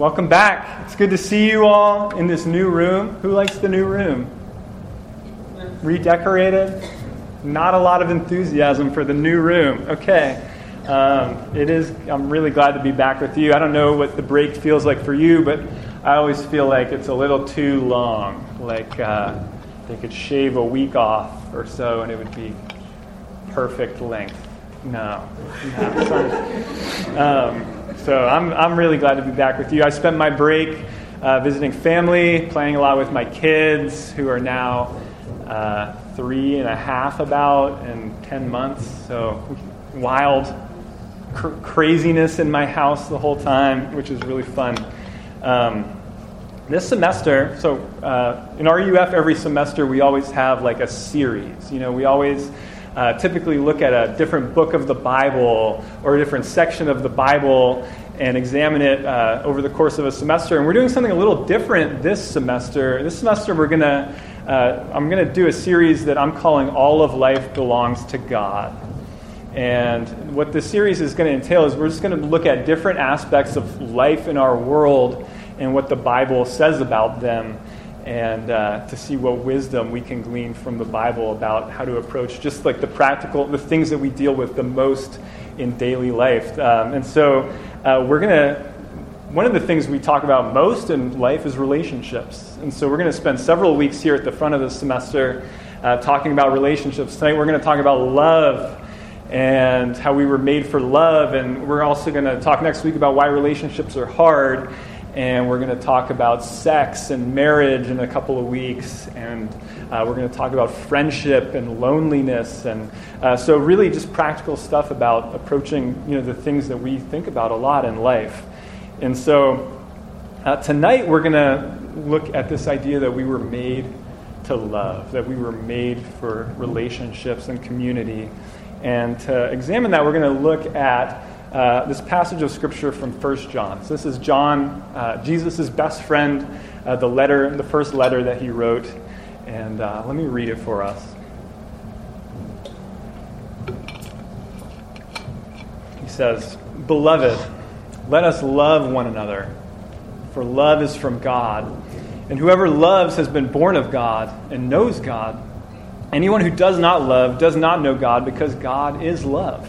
welcome back. It's good to see you all in this new room. Who likes the new room? Redecorated? Not a lot of enthusiasm for the new room. Okay. Um, it is, I'm really glad to be back with you. I don't know what the break feels like for you, but I always feel like it's a little too long. Like uh, they could shave a week off or so and it would be perfect length. No. no sorry. Um, so I'm, I'm really glad to be back with you. I spent my break uh, visiting family, playing a lot with my kids, who are now uh, three and a half about and 10 months. So wild cr- craziness in my house the whole time, which is really fun. Um, this semester, so uh, in RUF, every semester we always have like a series. You know, we always uh, typically look at a different book of the Bible or a different section of the Bible and examine it uh, over the course of a semester. And we're doing something a little different this semester. This semester, we're going to uh, I'm going to do a series that I'm calling All of Life Belongs to God. And what this series is going to entail is we're just going to look at different aspects of life in our world and what the Bible says about them and uh, to see what wisdom we can glean from the Bible about how to approach just like the practical, the things that we deal with the most in daily life. Um, and so uh, we're going to, one of the things we talk about most in life is relationships. And so we're going to spend several weeks here at the front of the semester uh, talking about relationships. Tonight we're going to talk about love and how we were made for love. And we're also going to talk next week about why relationships are hard and we're going to talk about sex and marriage in a couple of weeks, and uh, we're going to talk about friendship and loneliness, and uh, so really just practical stuff about approaching you know the things that we think about a lot in life. And so uh, tonight we're going to look at this idea that we were made to love, that we were made for relationships and community, and to examine that, we're going to look at uh, this passage of scripture from 1 John. So this is John, uh, Jesus' best friend, uh, the letter, the first letter that he wrote. And uh, let me read it for us. He says, Beloved, let us love one another, for love is from God. And whoever loves has been born of God and knows God. Anyone who does not love does not know God because God is love.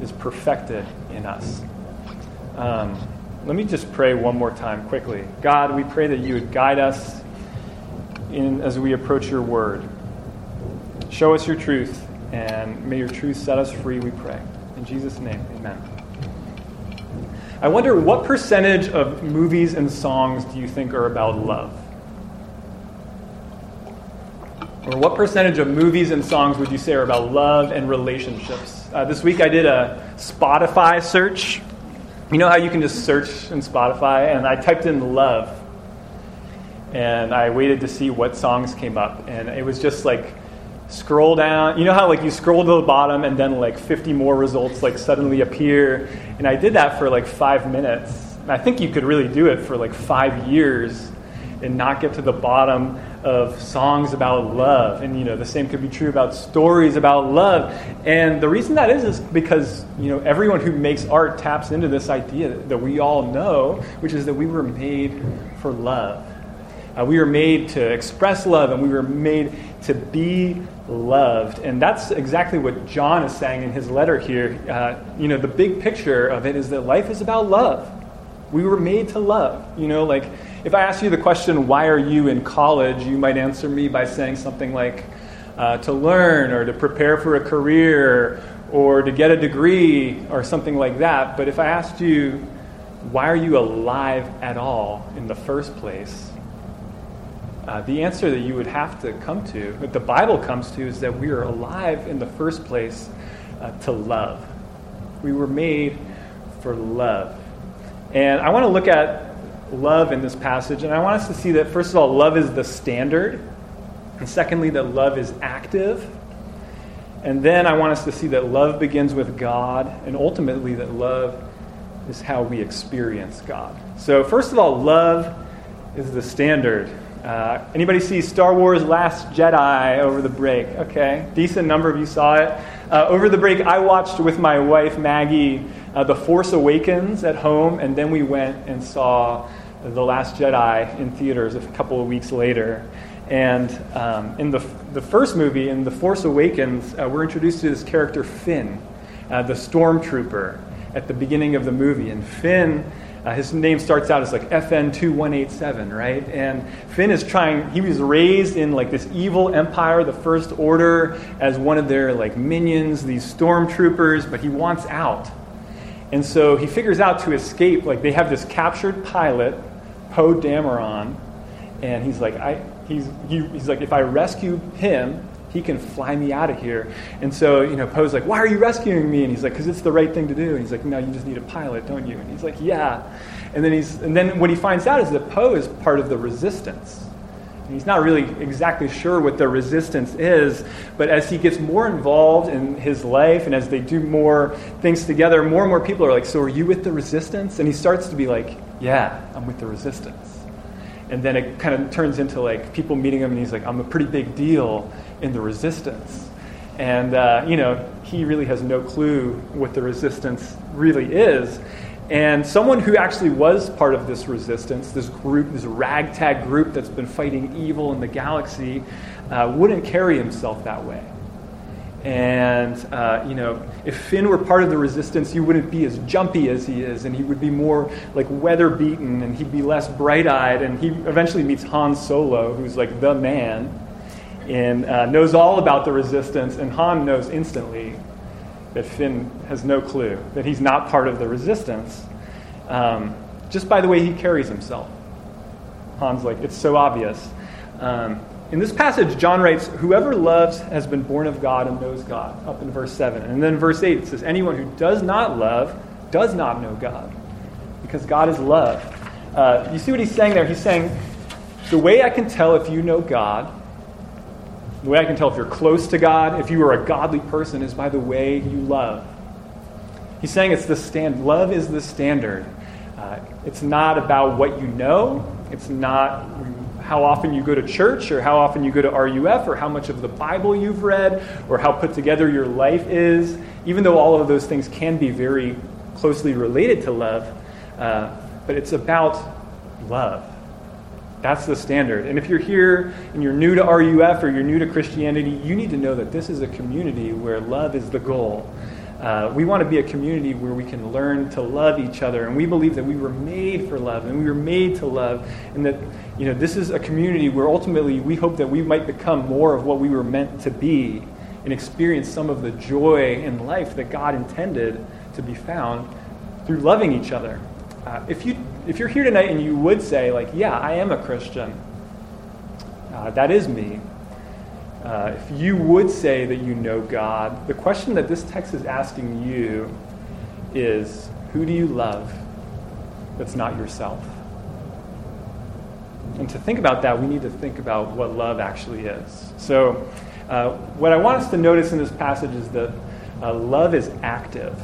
is perfected in us. Um, let me just pray one more time quickly. God, we pray that you would guide us in, as we approach your word. Show us your truth, and may your truth set us free, we pray. In Jesus' name, amen. I wonder what percentage of movies and songs do you think are about love? Or what percentage of movies and songs would you say are about love and relationships? Uh, this week I did a Spotify search. You know how you can just search in Spotify? And I typed in love. And I waited to see what songs came up. And it was just like scroll down. You know how like you scroll to the bottom and then like 50 more results like suddenly appear. And I did that for like five minutes. And I think you could really do it for like five years and not get to the bottom of songs about love. And, you know, the same could be true about stories about love. And the reason that is is because, you know, everyone who makes art taps into this idea that we all know, which is that we were made for love. Uh, we were made to express love and we were made to be loved. And that's exactly what John is saying in his letter here. Uh, you know, the big picture of it is that life is about love. We were made to love. You know, like if I ask you the question, why are you in college, you might answer me by saying something like, uh, to learn or to prepare for a career or to get a degree or something like that. But if I asked you, why are you alive at all in the first place? Uh, the answer that you would have to come to, that the Bible comes to, is that we are alive in the first place uh, to love. We were made for love. And I want to look at love in this passage, and I want us to see that, first of all, love is the standard, and secondly, that love is active. And then I want us to see that love begins with God, and ultimately, that love is how we experience God. So, first of all, love is the standard. Uh, anybody see Star Wars Last Jedi over the break? Okay, decent number of you saw it. Uh, over the break, I watched with my wife Maggie uh, The Force Awakens at home, and then we went and saw The Last Jedi in theaters a couple of weeks later. And um, in the, the first movie, in The Force Awakens, uh, we're introduced to this character Finn, uh, the stormtrooper, at the beginning of the movie. And Finn uh, his name starts out as like FN2187, right? And Finn is trying, he was raised in like this evil empire, the First Order, as one of their like minions, these stormtroopers, but he wants out. And so he figures out to escape, like they have this captured pilot, Poe Dameron, and he's like, I, he's, he, he's like, if I rescue him, he can fly me out of here. And so, you know, Poe's like, why are you rescuing me? And he's like, because it's the right thing to do. And he's like, no, you just need a pilot, don't you? And he's like, yeah. And then, he's, and then what he finds out is that Poe is part of the resistance. And he's not really exactly sure what the resistance is, but as he gets more involved in his life and as they do more things together, more and more people are like, So are you with the resistance? And he starts to be like, Yeah, I'm with the resistance. And then it kind of turns into like people meeting him, and he's like, I'm a pretty big deal in the resistance. And, uh, you know, he really has no clue what the resistance really is. And someone who actually was part of this resistance, this group, this ragtag group that's been fighting evil in the galaxy, uh, wouldn't carry himself that way. And, uh, you know, if Finn were part of the resistance, he wouldn't be as jumpy as he is, and he would be more like weather beaten, and he'd be less bright eyed. And he eventually meets Han Solo, who's like the man and uh, knows all about the resistance, and Han knows instantly that Finn has no clue, that he's not part of the resistance, um, just by the way he carries himself. Han's like, it's so obvious. Um, in this passage, John writes, Whoever loves has been born of God and knows God, up in verse 7. And then verse 8 it says, Anyone who does not love does not know God, because God is love. Uh, you see what he's saying there? He's saying, The way I can tell if you know God the way I can tell if you're close to God, if you are a godly person, is by the way you love. He's saying it's the stand. Love is the standard. Uh, it's not about what you know. It's not how often you go to church or how often you go to RUF or how much of the Bible you've read or how put together your life is. Even though all of those things can be very closely related to love, uh, but it's about love. That's the standard. And if you're here and you're new to RUF or you're new to Christianity, you need to know that this is a community where love is the goal. Uh, we want to be a community where we can learn to love each other, and we believe that we were made for love, and we were made to love, and that you know this is a community where ultimately we hope that we might become more of what we were meant to be, and experience some of the joy in life that God intended to be found through loving each other. Uh, if, you, if you're here tonight and you would say, like, yeah, I am a Christian, uh, that is me. Uh, if you would say that you know God, the question that this text is asking you is who do you love that's not yourself? And to think about that, we need to think about what love actually is. So, uh, what I want us to notice in this passage is that uh, love is active.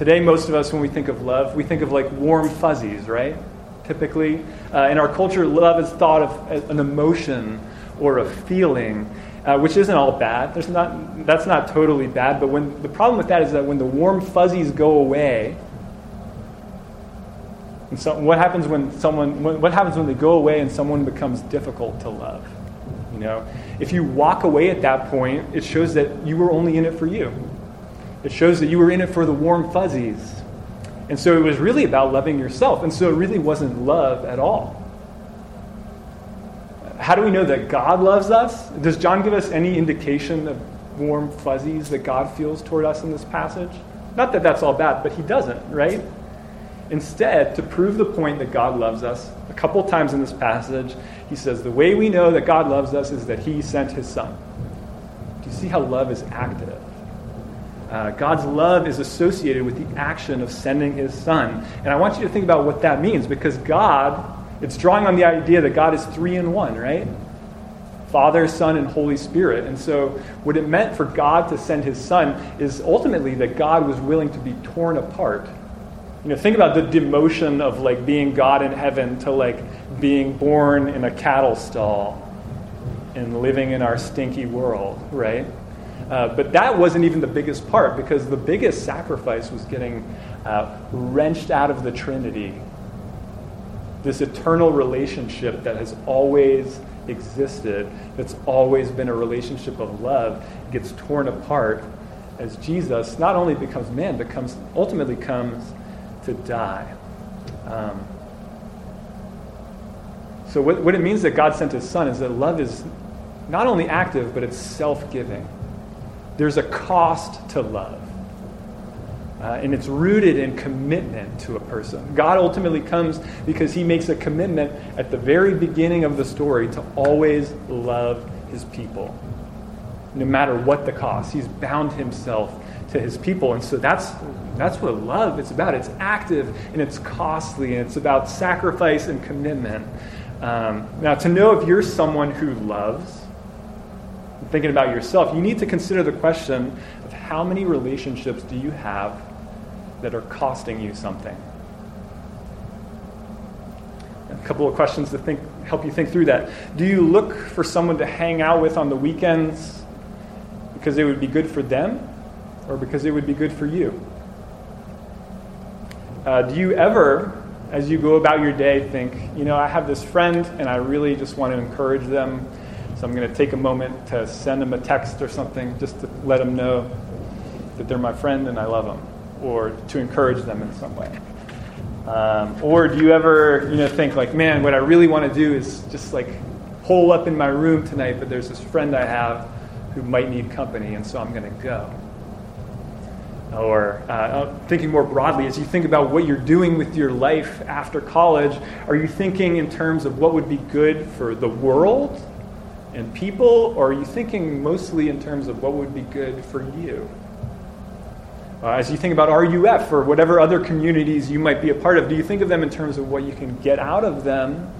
Today, most of us, when we think of love, we think of like warm fuzzies, right? Typically. Uh, in our culture, love is thought of as an emotion or a feeling, uh, which isn't all bad. There's not, that's not totally bad, but when, the problem with that is that when the warm fuzzies go away, and so what happens when someone, what happens when they go away and someone becomes difficult to love? You know, if you walk away at that point, it shows that you were only in it for you. It shows that you were in it for the warm fuzzies. And so it was really about loving yourself. And so it really wasn't love at all. how do we know that God loves us? Does John give us any indication of warm fuzzies that God feels toward us in this passage? Not that that's all bad, but he doesn't, right? Instead, to prove the point that God loves us, a couple times in this passage, he says, The way we know that God loves us is that he sent his son. Do you see how love is active? Uh, God's love is associated with the action of sending his son. And I want you to think about what that means because God, it's drawing on the idea that God is three in one, right? Father, Son, and Holy Spirit. And so, what it meant for God to send his son is ultimately that God was willing to be torn apart. You know, think about the demotion of like being God in heaven to like being born in a cattle stall and living in our stinky world, right? Uh, but that wasn't even the biggest part because the biggest sacrifice was getting uh, wrenched out of the Trinity. This eternal relationship that has always existed, that's always been a relationship of love, gets torn apart as Jesus not only becomes man, but comes, ultimately comes to die. Um, so, what, what it means that God sent his son is that love is not only active, but it's self giving. There's a cost to love. Uh, and it's rooted in commitment to a person. God ultimately comes because he makes a commitment at the very beginning of the story to always love his people, no matter what the cost. He's bound himself to his people. And so that's, that's what love is about. It's active and it's costly, and it's about sacrifice and commitment. Um, now, to know if you're someone who loves, thinking about yourself, you need to consider the question of how many relationships do you have that are costing you something? A couple of questions to think, help you think through that. Do you look for someone to hang out with on the weekends because it would be good for them or because it would be good for you? Uh, do you ever, as you go about your day, think, you know, I have this friend and I really just want to encourage them so I'm going to take a moment to send them a text or something just to let them know that they're my friend and I love them, or to encourage them in some way. Um, or do you ever, you know, think like, man, what I really want to do is just like hole up in my room tonight, but there's this friend I have who might need company, and so I'm going to go. Or uh, uh, thinking more broadly, as you think about what you're doing with your life after college, are you thinking in terms of what would be good for the world and people, or are you thinking mostly in terms of what would be good for you? Uh, as you think about RUF or whatever other communities you might be a part of, do you think of them in terms of what you can get out of them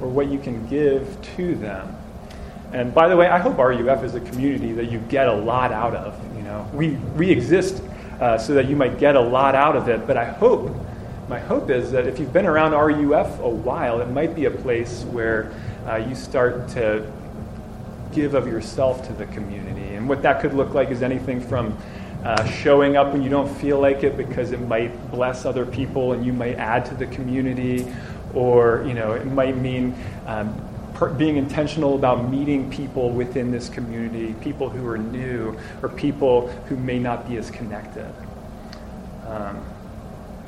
or what you can give to them? And by the way, I hope RUF is a community that you get a lot out of. You know, we we exist uh, so that you might get a lot out of it. But I hope, my hope is that if you've been around RUF a while, it might be a place where uh, you start to give of yourself to the community. And what that could look like is anything from uh, showing up when you don't feel like it because it might bless other people and you might add to the community, or you know, it might mean um, per- being intentional about meeting people within this community, people who are new or people who may not be as connected. Um,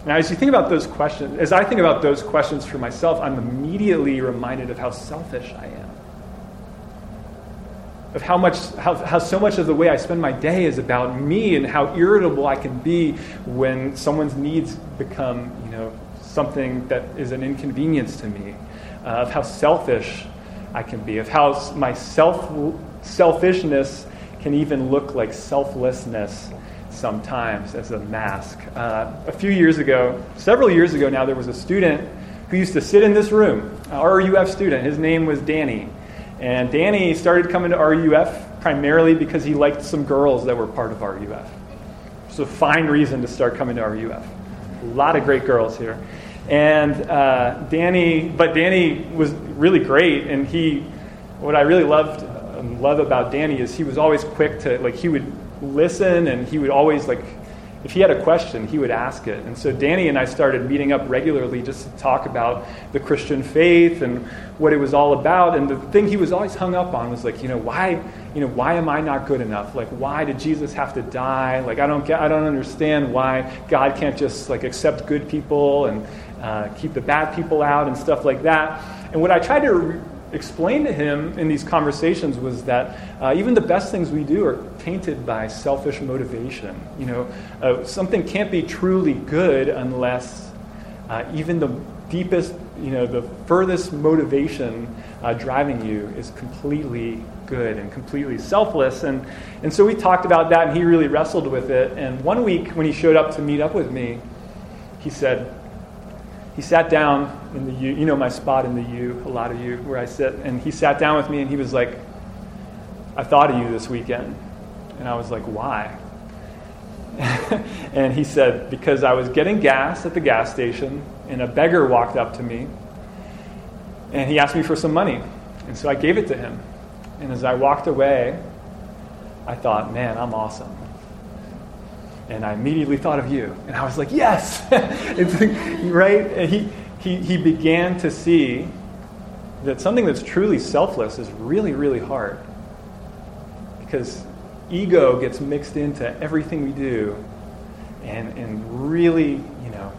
now, as you think about those questions, as I think about those questions for myself, I'm immediately reminded of how selfish I am of how much how, how so much of the way I spend my day is about me and how irritable I can be when someone's needs become you know something that is an inconvenience to me uh, of how selfish I can be of how my self selfishness can even look like selflessness sometimes as a mask. Uh, a few years ago several years ago now there was a student who used to sit in this room. A RUF student. His name was Danny and Danny started coming to RUF primarily because he liked some girls that were part of RUF. A fine reason to start coming to RUF. A lot of great girls here. And uh, Danny, but Danny was really great, and he, what I really loved um, love about Danny is he was always quick to like he would listen, and he would always like if he had a question, he would ask it. And so Danny and I started meeting up regularly just to talk about the Christian faith and what it was all about. And the thing he was always hung up on was like, you know, why, you know, why am I not good enough? Like, why did Jesus have to die? Like, I don't get, I don't understand why God can't just like accept good people and uh, keep the bad people out and stuff like that. And what I tried to explained to him in these conversations was that uh, even the best things we do are tainted by selfish motivation. You know, uh, something can't be truly good unless uh, even the deepest, you know, the furthest motivation uh, driving you is completely good and completely selfless. And, and so we talked about that, and he really wrestled with it. And one week when he showed up to meet up with me, he said, he sat down in the U, you know my spot in the U, a lot of you, where I sit, and he sat down with me and he was like, I thought of you this weekend. And I was like, why? and he said, because I was getting gas at the gas station, and a beggar walked up to me, and he asked me for some money. And so I gave it to him. And as I walked away, I thought, man, I'm awesome and I immediately thought of you. And I was like, yes! right? And he, he, he began to see that something that's truly selfless is really, really hard. Because ego gets mixed into everything we do and, and really, you know,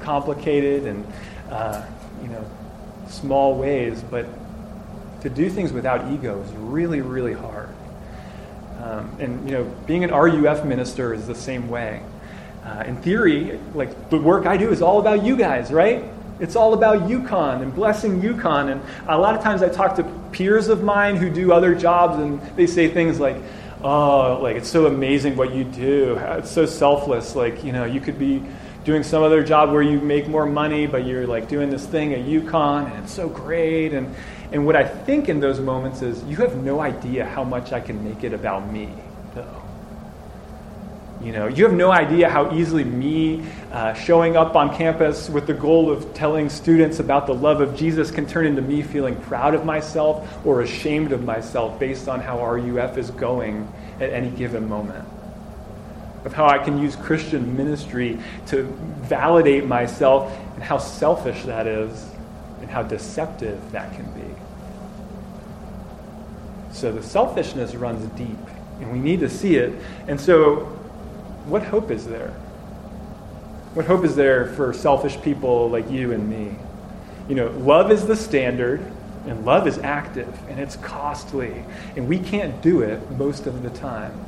complicated and, uh, you know, small ways. But to do things without ego is really, really hard. Um, and you know, being an RUF minister is the same way. Uh, in theory, like the work I do is all about you guys, right? It's all about UConn and blessing UConn. And a lot of times I talk to peers of mine who do other jobs, and they say things like, "Oh, like it's so amazing what you do. It's so selfless. Like you know, you could be." doing some other job where you make more money, but you're like doing this thing at UConn and it's so great. And, and what I think in those moments is, you have no idea how much I can make it about me. You know, you have no idea how easily me uh, showing up on campus with the goal of telling students about the love of Jesus can turn into me feeling proud of myself or ashamed of myself based on how RUF is going at any given moment. Of how I can use Christian ministry to validate myself and how selfish that is and how deceptive that can be. So the selfishness runs deep, and we need to see it. And so, what hope is there? What hope is there for selfish people like you and me? You know, love is the standard, and love is active, and it's costly, and we can't do it most of the time.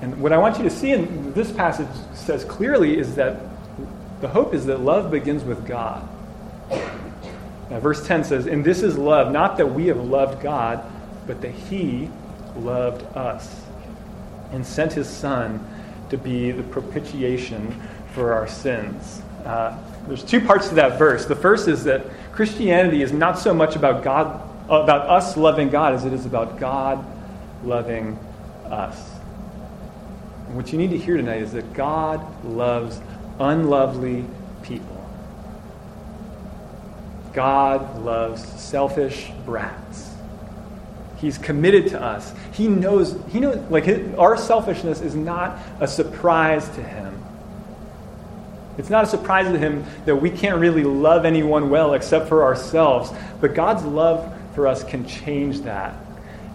And what I want you to see in this passage says clearly is that the hope is that love begins with God. Now, verse 10 says, And this is love, not that we have loved God, but that He loved us and sent His Son to be the propitiation for our sins. Uh, there's two parts to that verse. The first is that Christianity is not so much about God, about us loving God, as it is about God loving us. And what you need to hear tonight is that God loves unlovely people. God loves selfish brats. He's committed to us. He knows, he knows like his, our selfishness is not a surprise to him. It's not a surprise to him that we can't really love anyone well except for ourselves. But God's love for us can change that.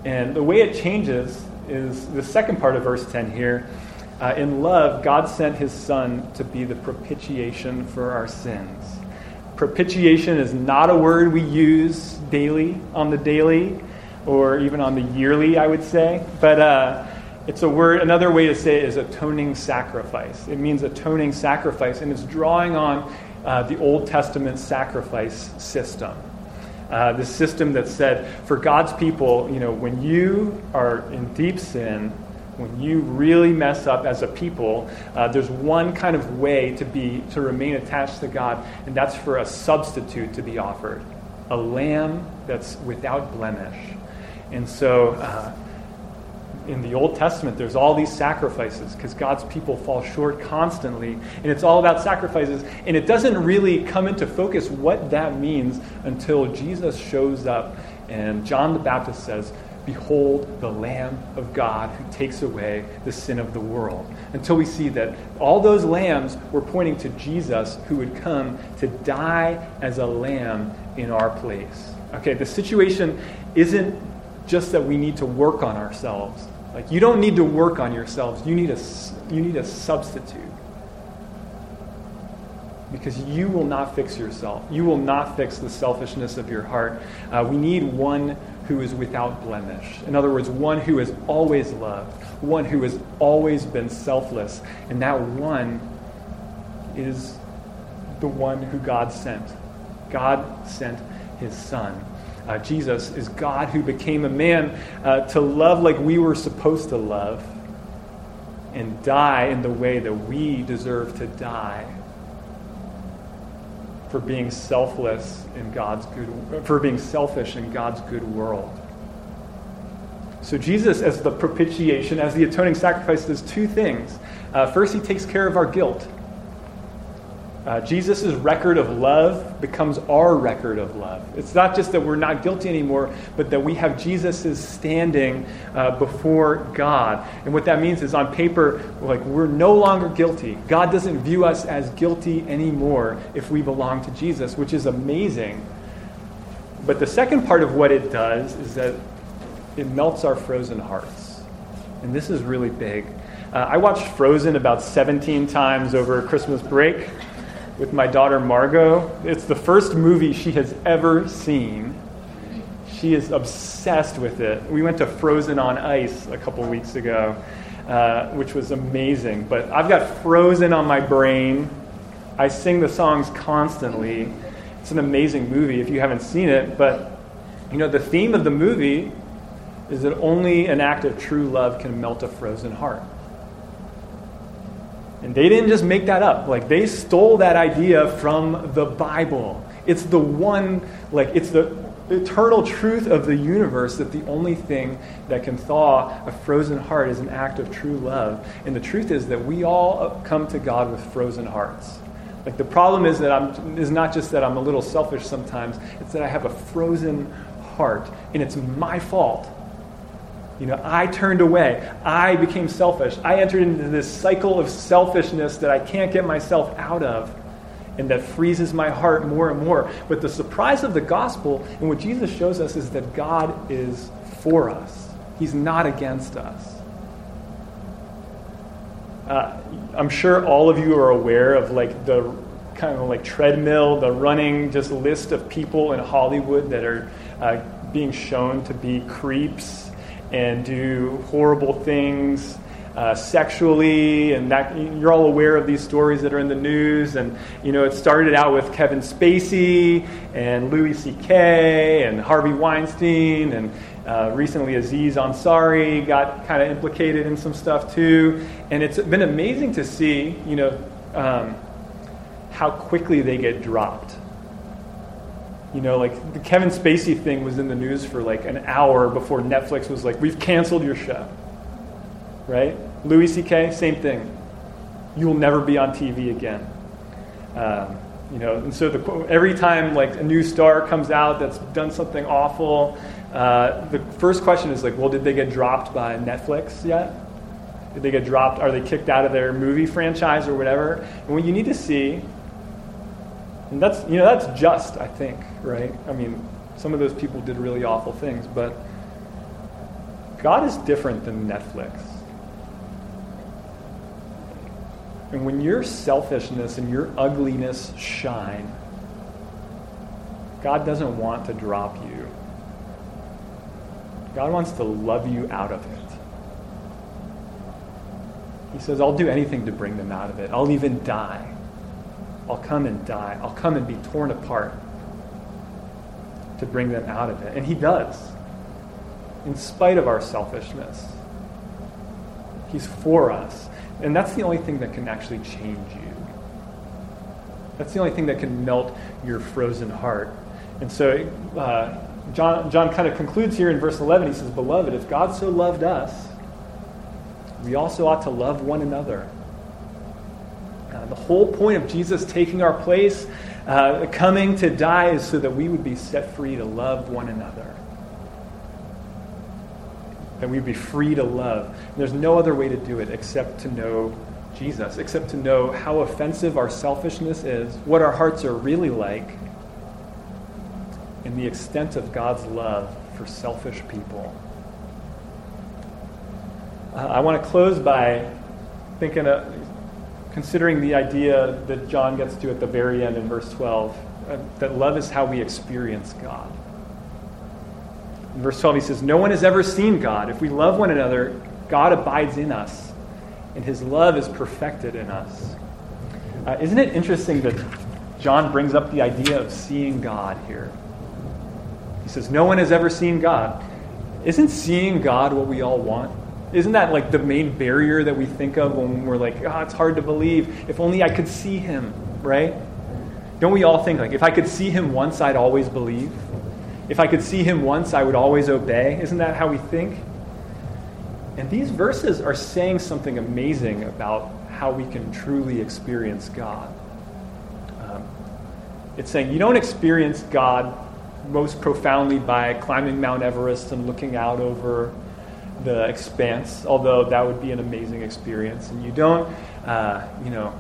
And the way it changes is the second part of verse 10 here. Uh, in love, God sent his Son to be the propitiation for our sins. Propitiation is not a word we use daily on the daily or even on the yearly, I would say. But uh, it's a word, another way to say it is atoning sacrifice. It means atoning sacrifice, and it's drawing on uh, the Old Testament sacrifice system. Uh, the system that said, for God's people, you know, when you are in deep sin, when you really mess up as a people, uh, there's one kind of way to be to remain attached to God, and that's for a substitute to be offered, a lamb that's without blemish. And so, uh, in the Old Testament, there's all these sacrifices because God's people fall short constantly, and it's all about sacrifices. And it doesn't really come into focus what that means until Jesus shows up, and John the Baptist says, Behold the Lamb of God who takes away the sin of the world. Until we see that all those lambs were pointing to Jesus who would come to die as a lamb in our place. Okay, the situation isn't just that we need to work on ourselves. Like, you don't need to work on yourselves, you need a, you need a substitute. because you will not fix yourself. You will not fix the selfishness of your heart. Uh, we need one who is without blemish. In other words, one who has always loved, one who has always been selfless. And that one is the one who God sent. God sent his son. Uh, Jesus is God who became a man uh, to love like we were supposed to love and die in the way that we deserve to die for being selfless in God's good for being selfish in God's good world. So Jesus, as the propitiation, as the atoning sacrifice, does two things. Uh, first, he takes care of our guilt. Uh, Jesus' record of love becomes our record of love. It's not just that we're not guilty anymore, but that we have Jesus' standing uh, before God. And what that means is on paper, like we're no longer guilty. God doesn't view us as guilty anymore if we belong to Jesus, which is amazing. But the second part of what it does is that it melts our frozen hearts. And this is really big. Uh, I watched Frozen about 17 times over Christmas break with my daughter Margot. It's the first movie she has ever seen. She is obsessed with it. We went to Frozen on Ice a couple weeks ago, uh, which was amazing. But I've got Frozen on my brain. I sing the songs constantly. It's an amazing movie if you haven't seen it. But, you know, the theme of the movie is that only an act of true love can melt a frozen heart. And they didn't just make that up. Like they stole that idea from the Bible. It's the one, like it's the eternal truth of the universe that the only thing that can thaw a frozen heart is an act of true love. And the truth is that we all come to God with frozen hearts. Like the problem is that I'm is not just that I'm a little selfish sometimes, it's that I have a frozen heart and it's my fault you know, I turned away. I became selfish. I entered into this cycle of selfishness that I can't get myself out of and that freezes my heart more and more. But the surprise of the gospel and what Jesus shows us is that God is for us, He's not against us. Uh, I'm sure all of you are aware of like the kind of like treadmill, the running just list of people in Hollywood that are uh, being shown to be creeps and do horrible things uh, sexually, and that you're all aware of these stories that are in the news. And you know, it started out with Kevin Spacey and Louis C.K. and Harvey Weinstein, and uh, recently Aziz Ansari got kind of implicated in some stuff too. And it's been amazing to see, you know, um, how quickly they get dropped. You know, like the Kevin Spacey thing was in the news for like an hour before Netflix was like, we've canceled your show. Right? Louis C.K., same thing. You will never be on TV again. Um, you know, and so the, every time like a new star comes out that's done something awful, uh, the first question is like, well, did they get dropped by Netflix yet? Did they get dropped? Are they kicked out of their movie franchise or whatever? And what you need to see and that's, you know, that's just, I think, right? I mean, some of those people did really awful things, but God is different than Netflix. And when your selfishness and your ugliness shine, God doesn't want to drop you. God wants to love you out of it. He says, I'll do anything to bring them out of it. I'll even die. I'll come and die. I'll come and be torn apart to bring them out of it. And He does, in spite of our selfishness. He's for us. And that's the only thing that can actually change you. That's the only thing that can melt your frozen heart. And so uh, John, John kind of concludes here in verse 11. He says, Beloved, if God so loved us, we also ought to love one another. Uh, the whole point of Jesus taking our place, uh, coming to die, is so that we would be set free to love one another. That we'd be free to love. And there's no other way to do it except to know Jesus, except to know how offensive our selfishness is, what our hearts are really like, and the extent of God's love for selfish people. Uh, I want to close by thinking, of, considering the idea that John gets to at the very end in verse 12 uh, that love is how we experience God. In verse 12, he says, No one has ever seen God. If we love one another, God abides in us, and his love is perfected in us. Uh, isn't it interesting that John brings up the idea of seeing God here? He says, No one has ever seen God. Isn't seeing God what we all want? Isn't that like the main barrier that we think of when we're like, oh, it's hard to believe. If only I could see him, right? Don't we all think like, if I could see him once, I'd always believe? If I could see him once, I would always obey? Isn't that how we think? And these verses are saying something amazing about how we can truly experience God. Um, it's saying you don't experience God most profoundly by climbing Mount Everest and looking out over the expanse, although that would be an amazing experience. And you don't, uh, you know,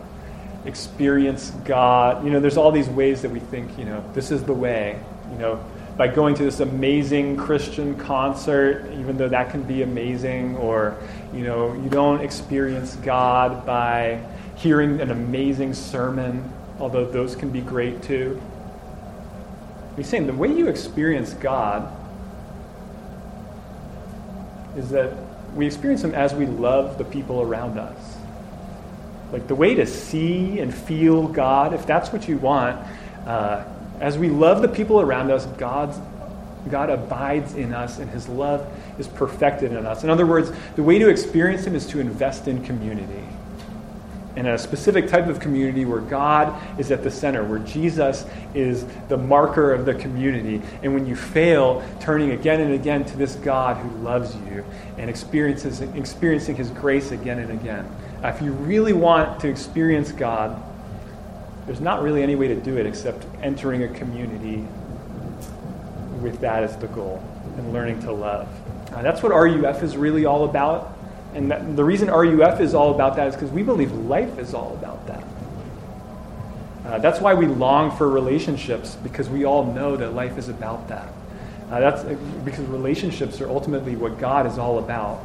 experience God. You know, there's all these ways that we think, you know, this is the way. You know, by going to this amazing Christian concert, even though that can be amazing, or, you know, you don't experience God by hearing an amazing sermon, although those can be great too. He's saying the way you experience God is that we experience Him as we love the people around us. Like the way to see and feel God, if that's what you want, uh, as we love the people around us, God's, God abides in us and His love is perfected in us. In other words, the way to experience Him is to invest in community in a specific type of community where God is at the center, where Jesus is the marker of the community. And when you fail, turning again and again to this God who loves you and experiences, experiencing his grace again and again. If you really want to experience God, there's not really any way to do it except entering a community with that as the goal and learning to love. Uh, that's what RUF is really all about. And that, the reason RUF is all about that is because we believe life is all about that. Uh, that's why we long for relationships, because we all know that life is about that. Uh, that's uh, because relationships are ultimately what God is all about.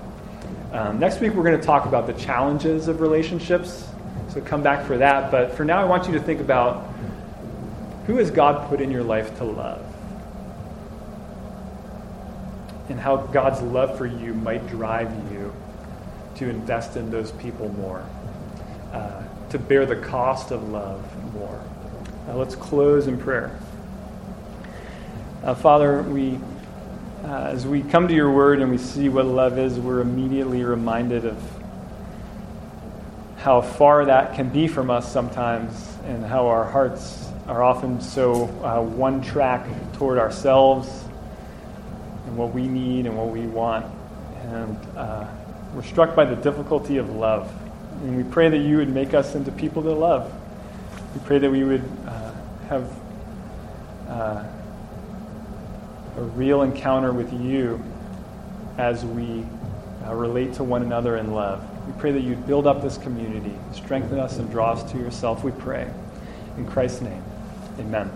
Um, next week, we're going to talk about the challenges of relationships. So come back for that. But for now, I want you to think about who has God put in your life to love? And how God's love for you might drive you to invest in those people more, uh, to bear the cost of love more. Uh, let's close in prayer. Uh, Father, we, uh, as we come to your word and we see what love is, we're immediately reminded of how far that can be from us sometimes and how our hearts are often so uh, one track toward ourselves and what we need and what we want. And uh, we're struck by the difficulty of love. And we pray that you would make us into people that love. We pray that we would uh, have uh, a real encounter with you as we uh, relate to one another in love. We pray that you'd build up this community, strengthen us, and draw us to yourself, we pray. In Christ's name, amen.